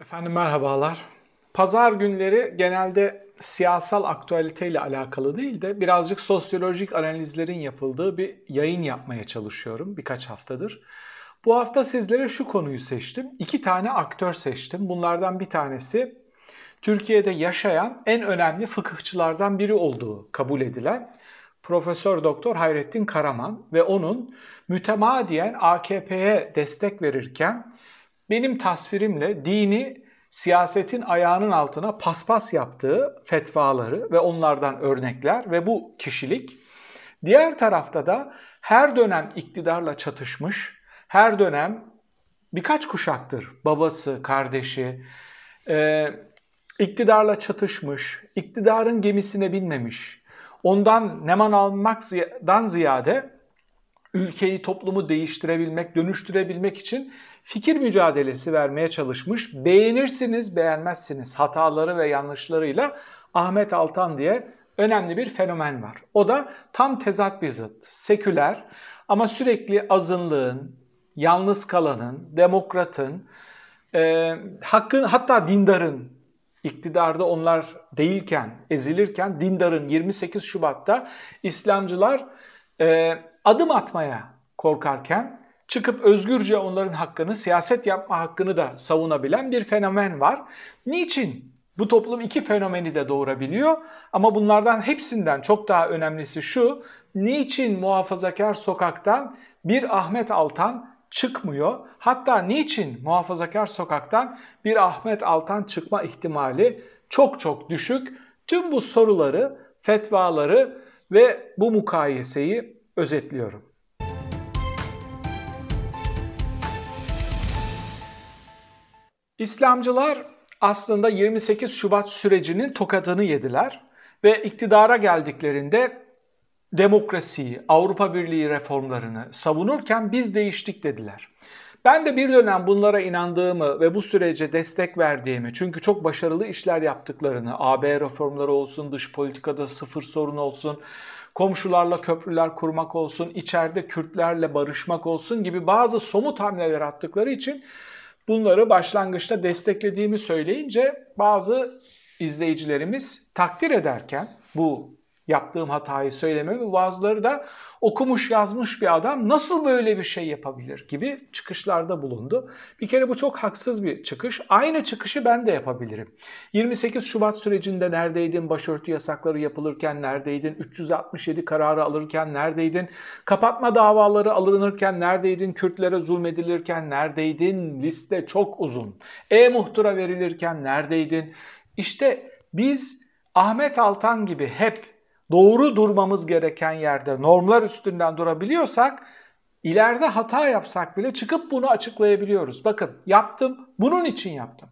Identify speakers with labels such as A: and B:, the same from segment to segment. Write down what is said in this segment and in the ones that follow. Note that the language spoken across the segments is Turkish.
A: Efendim merhabalar. Pazar günleri genelde siyasal aktüeliteyle alakalı değil de birazcık sosyolojik analizlerin yapıldığı bir yayın yapmaya çalışıyorum birkaç haftadır. Bu hafta sizlere şu konuyu seçtim. İki tane aktör seçtim. Bunlardan bir tanesi Türkiye'de yaşayan en önemli fıkıhçılardan biri olduğu kabul edilen Profesör Doktor Hayrettin Karaman ve onun mütemadiyen AKP'ye destek verirken benim tasvirimle dini siyasetin ayağının altına paspas yaptığı fetvaları ve onlardan örnekler ve bu kişilik. Diğer tarafta da her dönem iktidarla çatışmış, her dönem birkaç kuşaktır babası, kardeşi, e, iktidarla çatışmış, iktidarın gemisine binmemiş, ondan neman almaktan ziyade ülkeyi, toplumu değiştirebilmek, dönüştürebilmek için fikir mücadelesi vermeye çalışmış. Beğenirsiniz, beğenmezsiniz hataları ve yanlışlarıyla Ahmet Altan diye önemli bir fenomen var. O da tam tezat bir zıt, seküler ama sürekli azınlığın, yalnız kalanın, demokratın, e, hakkın hatta dindarın iktidarda onlar değilken, ezilirken dindarın 28 Şubat'ta İslamcılar e, adım atmaya korkarken çıkıp özgürce onların hakkını, siyaset yapma hakkını da savunabilen bir fenomen var. Niçin? Bu toplum iki fenomeni de doğurabiliyor ama bunlardan hepsinden çok daha önemlisi şu, niçin muhafazakar sokaktan bir Ahmet Altan çıkmıyor? Hatta niçin muhafazakar sokaktan bir Ahmet Altan çıkma ihtimali çok çok düşük? Tüm bu soruları, fetvaları ve bu mukayeseyi özetliyorum. İslamcılar aslında 28 Şubat sürecinin tokadını yediler ve iktidara geldiklerinde demokrasiyi, Avrupa Birliği reformlarını savunurken biz değiştik dediler. Ben de bir dönem bunlara inandığımı ve bu sürece destek verdiğimi, çünkü çok başarılı işler yaptıklarını, AB reformları olsun, dış politikada sıfır sorun olsun, komşularla köprüler kurmak olsun, içeride Kürtlerle barışmak olsun gibi bazı somut hamleler attıkları için bunları başlangıçta desteklediğimi söyleyince bazı izleyicilerimiz takdir ederken bu yaptığım hatayı söylememi bazıları da okumuş yazmış bir adam nasıl böyle bir şey yapabilir gibi çıkışlarda bulundu. Bir kere bu çok haksız bir çıkış. Aynı çıkışı ben de yapabilirim. 28 Şubat sürecinde neredeydin? Başörtü yasakları yapılırken neredeydin? 367 kararı alırken neredeydin? Kapatma davaları alınırken neredeydin? Kürtlere zulmedilirken neredeydin? Liste çok uzun. E-muhtıra verilirken neredeydin? İşte biz Ahmet Altan gibi hep doğru durmamız gereken yerde normlar üstünden durabiliyorsak ileride hata yapsak bile çıkıp bunu açıklayabiliyoruz. Bakın yaptım, bunun için yaptım.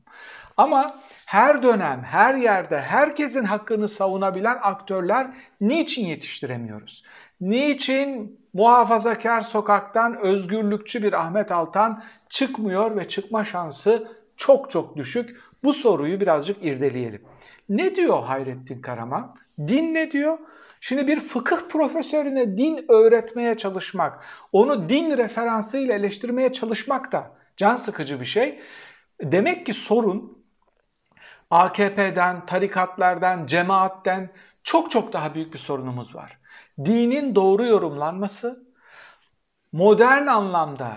A: Ama her dönem, her yerde herkesin hakkını savunabilen aktörler niçin yetiştiremiyoruz? Niçin muhafazakar sokaktan özgürlükçü bir Ahmet Altan çıkmıyor ve çıkma şansı çok çok düşük? Bu soruyu birazcık irdeleyelim. Ne diyor Hayrettin Karaman? Din ne diyor? Şimdi bir fıkıh profesörüne din öğretmeye çalışmak, onu din referansıyla eleştirmeye çalışmak da can sıkıcı bir şey. Demek ki sorun AKP'den, tarikatlardan, cemaatten çok çok daha büyük bir sorunumuz var. Dinin doğru yorumlanması, modern anlamda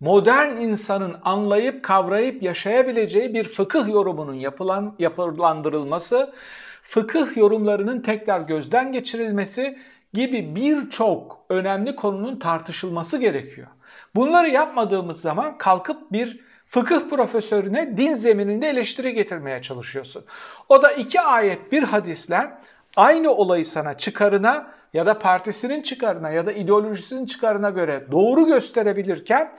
A: modern insanın anlayıp kavrayıp yaşayabileceği bir fıkıh yorumunun yapılan yapılandırılması fıkıh yorumlarının tekrar gözden geçirilmesi gibi birçok önemli konunun tartışılması gerekiyor. Bunları yapmadığımız zaman kalkıp bir fıkıh profesörüne din zemininde eleştiri getirmeye çalışıyorsun. O da iki ayet bir hadisle aynı olayı sana çıkarına ya da partisinin çıkarına ya da ideolojisinin çıkarına göre doğru gösterebilirken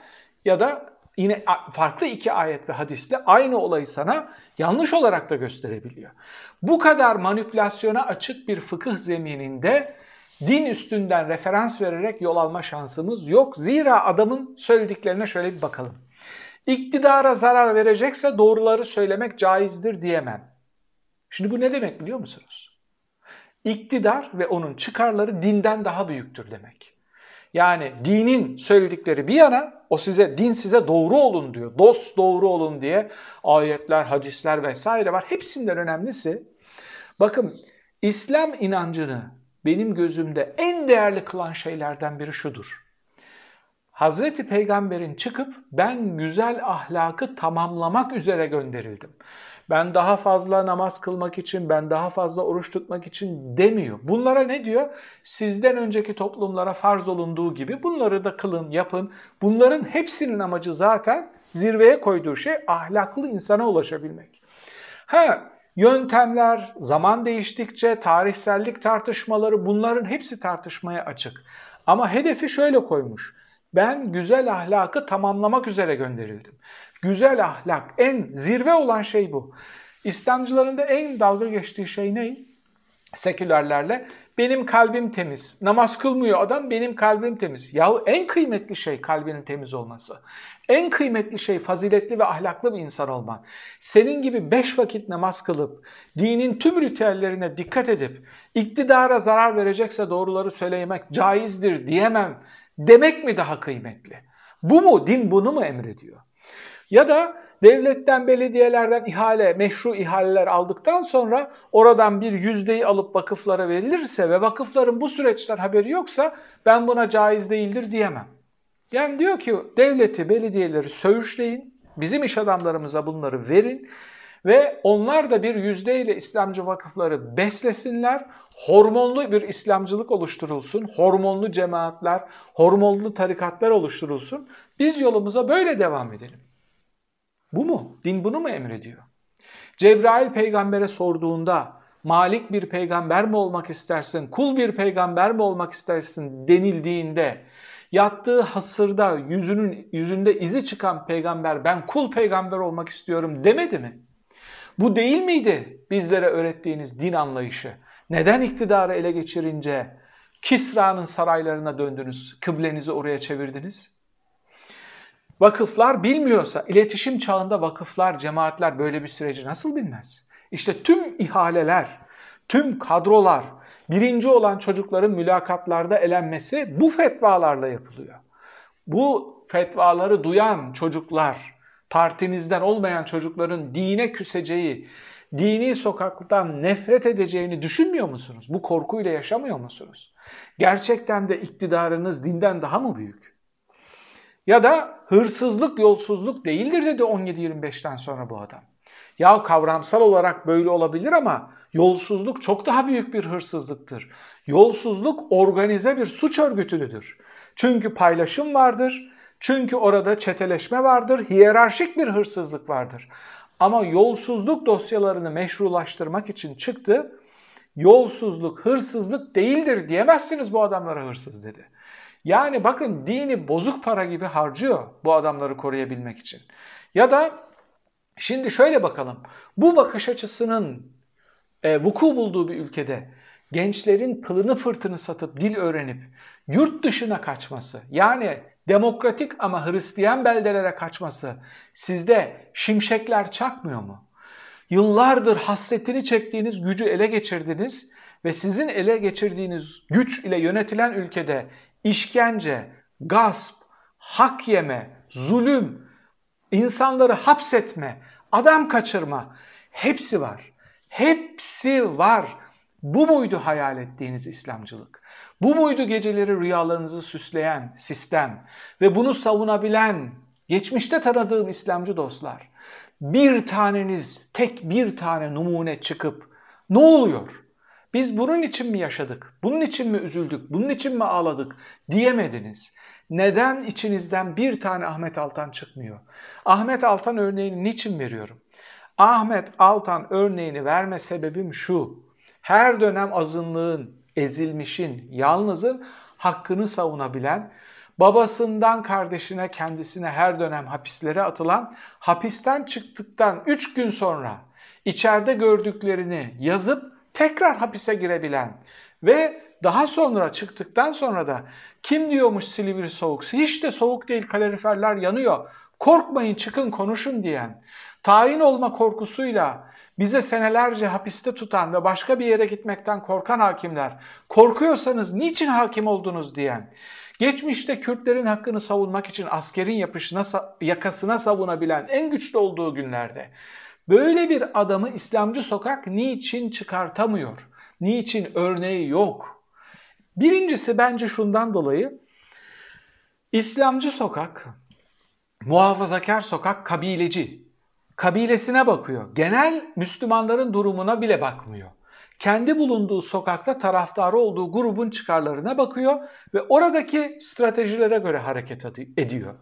A: ya da yine farklı iki ayet ve hadisle aynı olayı sana yanlış olarak da gösterebiliyor. Bu kadar manipülasyona açık bir fıkıh zemininde din üstünden referans vererek yol alma şansımız yok. Zira adamın söylediklerine şöyle bir bakalım. İktidara zarar verecekse doğruları söylemek caizdir diyemem. Şimdi bu ne demek biliyor musunuz? İktidar ve onun çıkarları dinden daha büyüktür demek. Yani dinin söyledikleri bir yana o size din size doğru olun diyor. Dost doğru olun diye ayetler, hadisler vesaire var. Hepsinden önemlisi bakın İslam inancını benim gözümde en değerli kılan şeylerden biri şudur. Hazreti Peygamber'in çıkıp ben güzel ahlakı tamamlamak üzere gönderildim. Ben daha fazla namaz kılmak için, ben daha fazla oruç tutmak için demiyor. Bunlara ne diyor? Sizden önceki toplumlara farz olunduğu gibi bunları da kılın, yapın. Bunların hepsinin amacı zaten zirveye koyduğu şey ahlaklı insana ulaşabilmek. Ha, yöntemler, zaman değiştikçe tarihsellik tartışmaları bunların hepsi tartışmaya açık. Ama hedefi şöyle koymuş. Ben güzel ahlakı tamamlamak üzere gönderildim. Güzel ahlak en zirve olan şey bu. İslamcıların da en dalga geçtiği şey ne? Sekülerlerle benim kalbim temiz. Namaz kılmıyor adam benim kalbim temiz. Yahu en kıymetli şey kalbinin temiz olması. En kıymetli şey faziletli ve ahlaklı bir insan olman. Senin gibi beş vakit namaz kılıp, dinin tüm ritüellerine dikkat edip, iktidara zarar verecekse doğruları söylemek caizdir diyemem demek mi daha kıymetli? Bu mu? Din bunu mu emrediyor? Ya da devletten, belediyelerden ihale, meşru ihaleler aldıktan sonra oradan bir yüzdeyi alıp vakıflara verilirse ve vakıfların bu süreçten haberi yoksa ben buna caiz değildir diyemem. Yani diyor ki devleti, belediyeleri söğüşleyin, bizim iş adamlarımıza bunları verin ve onlar da bir yüzdeyle İslamcı vakıfları beslesinler, hormonlu bir İslamcılık oluşturulsun, hormonlu cemaatler, hormonlu tarikatlar oluşturulsun. Biz yolumuza böyle devam edelim. Bu mu? Din bunu mu emrediyor? Cebrail peygambere sorduğunda malik bir peygamber mi olmak istersin, kul bir peygamber mi olmak istersin denildiğinde yattığı hasırda yüzünün yüzünde izi çıkan peygamber ben kul peygamber olmak istiyorum demedi mi? Bu değil miydi bizlere öğrettiğiniz din anlayışı? Neden iktidarı ele geçirince Kisra'nın saraylarına döndünüz, kıblenizi oraya çevirdiniz? Vakıflar bilmiyorsa, iletişim çağında vakıflar, cemaatler böyle bir süreci nasıl bilmez? İşte tüm ihaleler, tüm kadrolar, birinci olan çocukların mülakatlarda elenmesi bu fetvalarla yapılıyor. Bu fetvaları duyan çocuklar, partinizden olmayan çocukların dine küseceği, dini sokaktan nefret edeceğini düşünmüyor musunuz? Bu korkuyla yaşamıyor musunuz? Gerçekten de iktidarınız dinden daha mı büyük? Ya da hırsızlık yolsuzluk değildir dedi 17-25'ten sonra bu adam. Ya kavramsal olarak böyle olabilir ama yolsuzluk çok daha büyük bir hırsızlıktır. Yolsuzluk organize bir suç örgütüdür. Çünkü paylaşım vardır, çünkü orada çeteleşme vardır, hiyerarşik bir hırsızlık vardır. Ama yolsuzluk dosyalarını meşrulaştırmak için çıktı. Yolsuzluk, hırsızlık değildir diyemezsiniz bu adamlara hırsız dedi. Yani bakın dini bozuk para gibi harcıyor bu adamları koruyabilmek için. Ya da şimdi şöyle bakalım. Bu bakış açısının e, vuku bulduğu bir ülkede gençlerin kılını fırtını satıp dil öğrenip yurt dışına kaçması yani demokratik ama Hristiyan beldelere kaçması sizde şimşekler çakmıyor mu? Yıllardır hasretini çektiğiniz gücü ele geçirdiniz ve sizin ele geçirdiğiniz güç ile yönetilen ülkede işkence, gasp, hak yeme, zulüm, insanları hapsetme, adam kaçırma hepsi var. Hepsi var. Bu muydu hayal ettiğiniz İslamcılık? Bu muydu geceleri rüyalarınızı süsleyen sistem ve bunu savunabilen geçmişte tanıdığım İslamcı dostlar? Bir taneniz, tek bir tane numune çıkıp ne oluyor? Biz bunun için mi yaşadık? Bunun için mi üzüldük? Bunun için mi ağladık? Diyemediniz. Neden içinizden bir tane Ahmet Altan çıkmıyor? Ahmet Altan örneğini niçin veriyorum? Ahmet Altan örneğini verme sebebim şu. Her dönem azınlığın, ezilmişin, yalnızın hakkını savunabilen, babasından kardeşine kendisine her dönem hapislere atılan, hapisten çıktıktan 3 gün sonra içeride gördüklerini yazıp tekrar hapise girebilen ve daha sonra çıktıktan sonra da kim diyormuş Silivri soğuk? Hiç de soğuk değil kaloriferler yanıyor. Korkmayın çıkın konuşun diyen, tayin olma korkusuyla bize senelerce hapiste tutan ve başka bir yere gitmekten korkan hakimler, korkuyorsanız niçin hakim oldunuz diyen, Geçmişte Kürtlerin hakkını savunmak için askerin yapışına, yakasına savunabilen en güçlü olduğu günlerde böyle bir adamı İslamcı sokak niçin çıkartamıyor? Niçin örneği yok? Birincisi bence şundan dolayı İslamcı sokak, muhafazakar sokak kabileci. Kabilesine bakıyor. Genel Müslümanların durumuna bile bakmıyor kendi bulunduğu sokakta taraftarı olduğu grubun çıkarlarına bakıyor ve oradaki stratejilere göre hareket ediyor.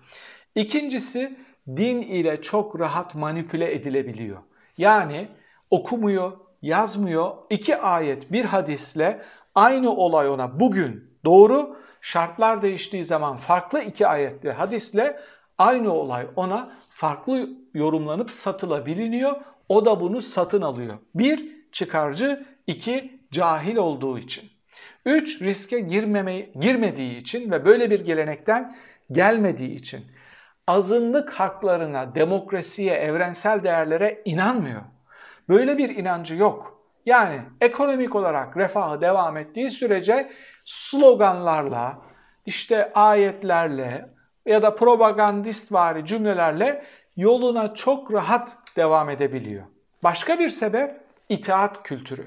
A: İkincisi din ile çok rahat manipüle edilebiliyor. Yani okumuyor, yazmıyor. İki ayet bir hadisle aynı olay ona bugün doğru, şartlar değiştiği zaman farklı iki ayetli hadisle aynı olay ona farklı yorumlanıp satılabiliyor. O da bunu satın alıyor. Bir, çıkarcı, 2. Cahil olduğu için. 3. Riske girmemeyi, girmediği için ve böyle bir gelenekten gelmediği için. Azınlık haklarına, demokrasiye, evrensel değerlere inanmıyor. Böyle bir inancı yok. Yani ekonomik olarak refahı devam ettiği sürece sloganlarla, işte ayetlerle ya da propagandistvari cümlelerle yoluna çok rahat devam edebiliyor. Başka bir sebep itaat kültürü.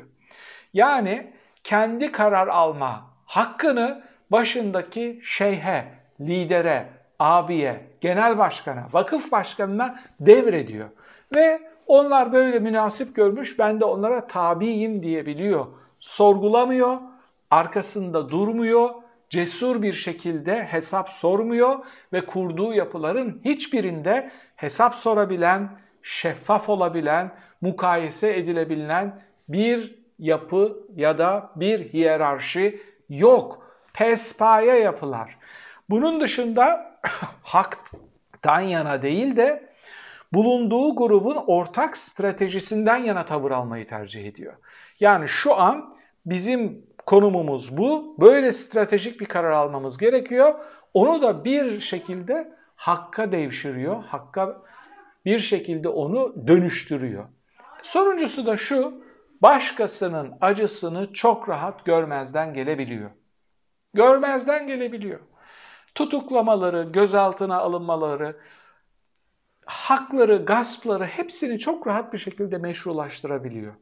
A: Yani kendi karar alma hakkını başındaki şeyhe, lidere, abiye, genel başkana, vakıf başkanına devrediyor. Ve onlar böyle münasip görmüş, ben de onlara tabiyim diyebiliyor. Sorgulamıyor, arkasında durmuyor, cesur bir şekilde hesap sormuyor ve kurduğu yapıların hiçbirinde hesap sorabilen, şeffaf olabilen, mukayese edilebilen bir yapı ya da bir hiyerarşi yok. Pespaye yapılar. Bunun dışında haktan yana değil de bulunduğu grubun ortak stratejisinden yana tavır almayı tercih ediyor. Yani şu an bizim konumumuz bu. Böyle stratejik bir karar almamız gerekiyor. Onu da bir şekilde hakka devşiriyor. Hakka bir şekilde onu dönüştürüyor. Sonuncusu da şu başkasının acısını çok rahat görmezden gelebiliyor. Görmezden gelebiliyor. Tutuklamaları, gözaltına alınmaları, hakları, gaspları hepsini çok rahat bir şekilde meşrulaştırabiliyor.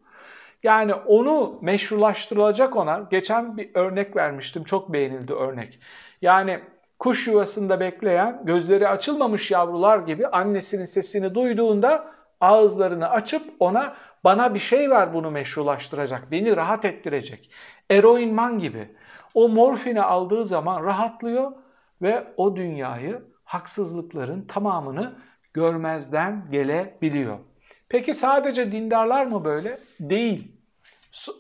A: Yani onu meşrulaştırılacak ona, geçen bir örnek vermiştim, çok beğenildi örnek. Yani kuş yuvasında bekleyen, gözleri açılmamış yavrular gibi annesinin sesini duyduğunda ağızlarını açıp ona bana bir şey ver bunu meşrulaştıracak, beni rahat ettirecek. Eroinman gibi. O morfini aldığı zaman rahatlıyor ve o dünyayı, haksızlıkların tamamını görmezden gelebiliyor. Peki sadece dindarlar mı böyle? Değil.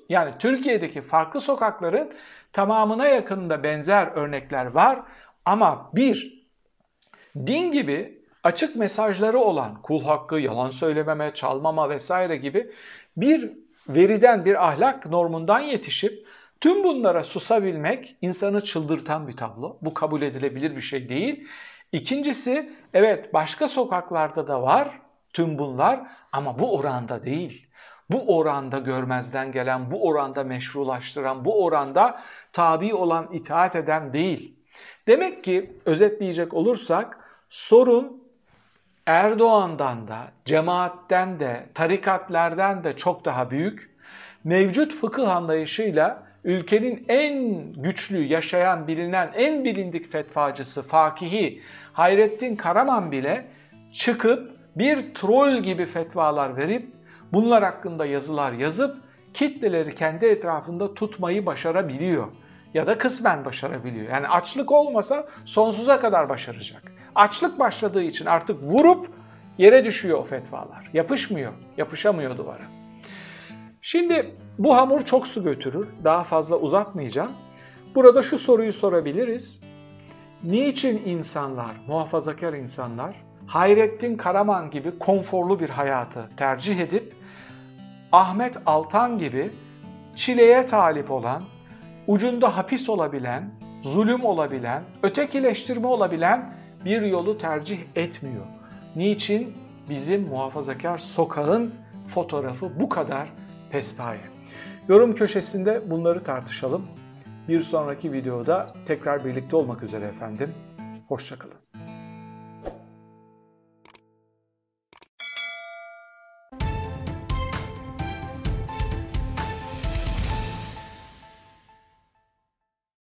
A: Yani Türkiye'deki farklı sokakların tamamına yakınında benzer örnekler var ama bir, din gibi açık mesajları olan kul hakkı, yalan söylememe, çalmama vesaire gibi bir veriden, bir ahlak normundan yetişip tüm bunlara susabilmek insanı çıldırtan bir tablo. Bu kabul edilebilir bir şey değil. İkincisi, evet başka sokaklarda da var tüm bunlar ama bu oranda değil. Bu oranda görmezden gelen, bu oranda meşrulaştıran, bu oranda tabi olan, itaat eden değil. Demek ki özetleyecek olursak sorun Erdoğan'dan da, cemaatten de, tarikatlerden de çok daha büyük, mevcut fıkıh anlayışıyla ülkenin en güçlü, yaşayan, bilinen, en bilindik fetvacısı, fakihi Hayrettin Karaman bile çıkıp bir troll gibi fetvalar verip bunlar hakkında yazılar yazıp kitleleri kendi etrafında tutmayı başarabiliyor ya da kısmen başarabiliyor. Yani açlık olmasa sonsuza kadar başaracak. Açlık başladığı için artık vurup yere düşüyor o fetvalar. Yapışmıyor, yapışamıyor duvara. Şimdi bu hamur çok su götürür. Daha fazla uzatmayacağım. Burada şu soruyu sorabiliriz. Niçin insanlar, muhafazakar insanlar Hayrettin Karaman gibi konforlu bir hayatı tercih edip Ahmet Altan gibi çileye talip olan, ucunda hapis olabilen, zulüm olabilen, ötekileştirme olabilen bir yolu tercih etmiyor. Niçin bizim muhafazakar sokağın fotoğrafı bu kadar pespaye? Yorum köşesinde bunları tartışalım. Bir sonraki videoda tekrar birlikte olmak üzere efendim. Hoşçakalın.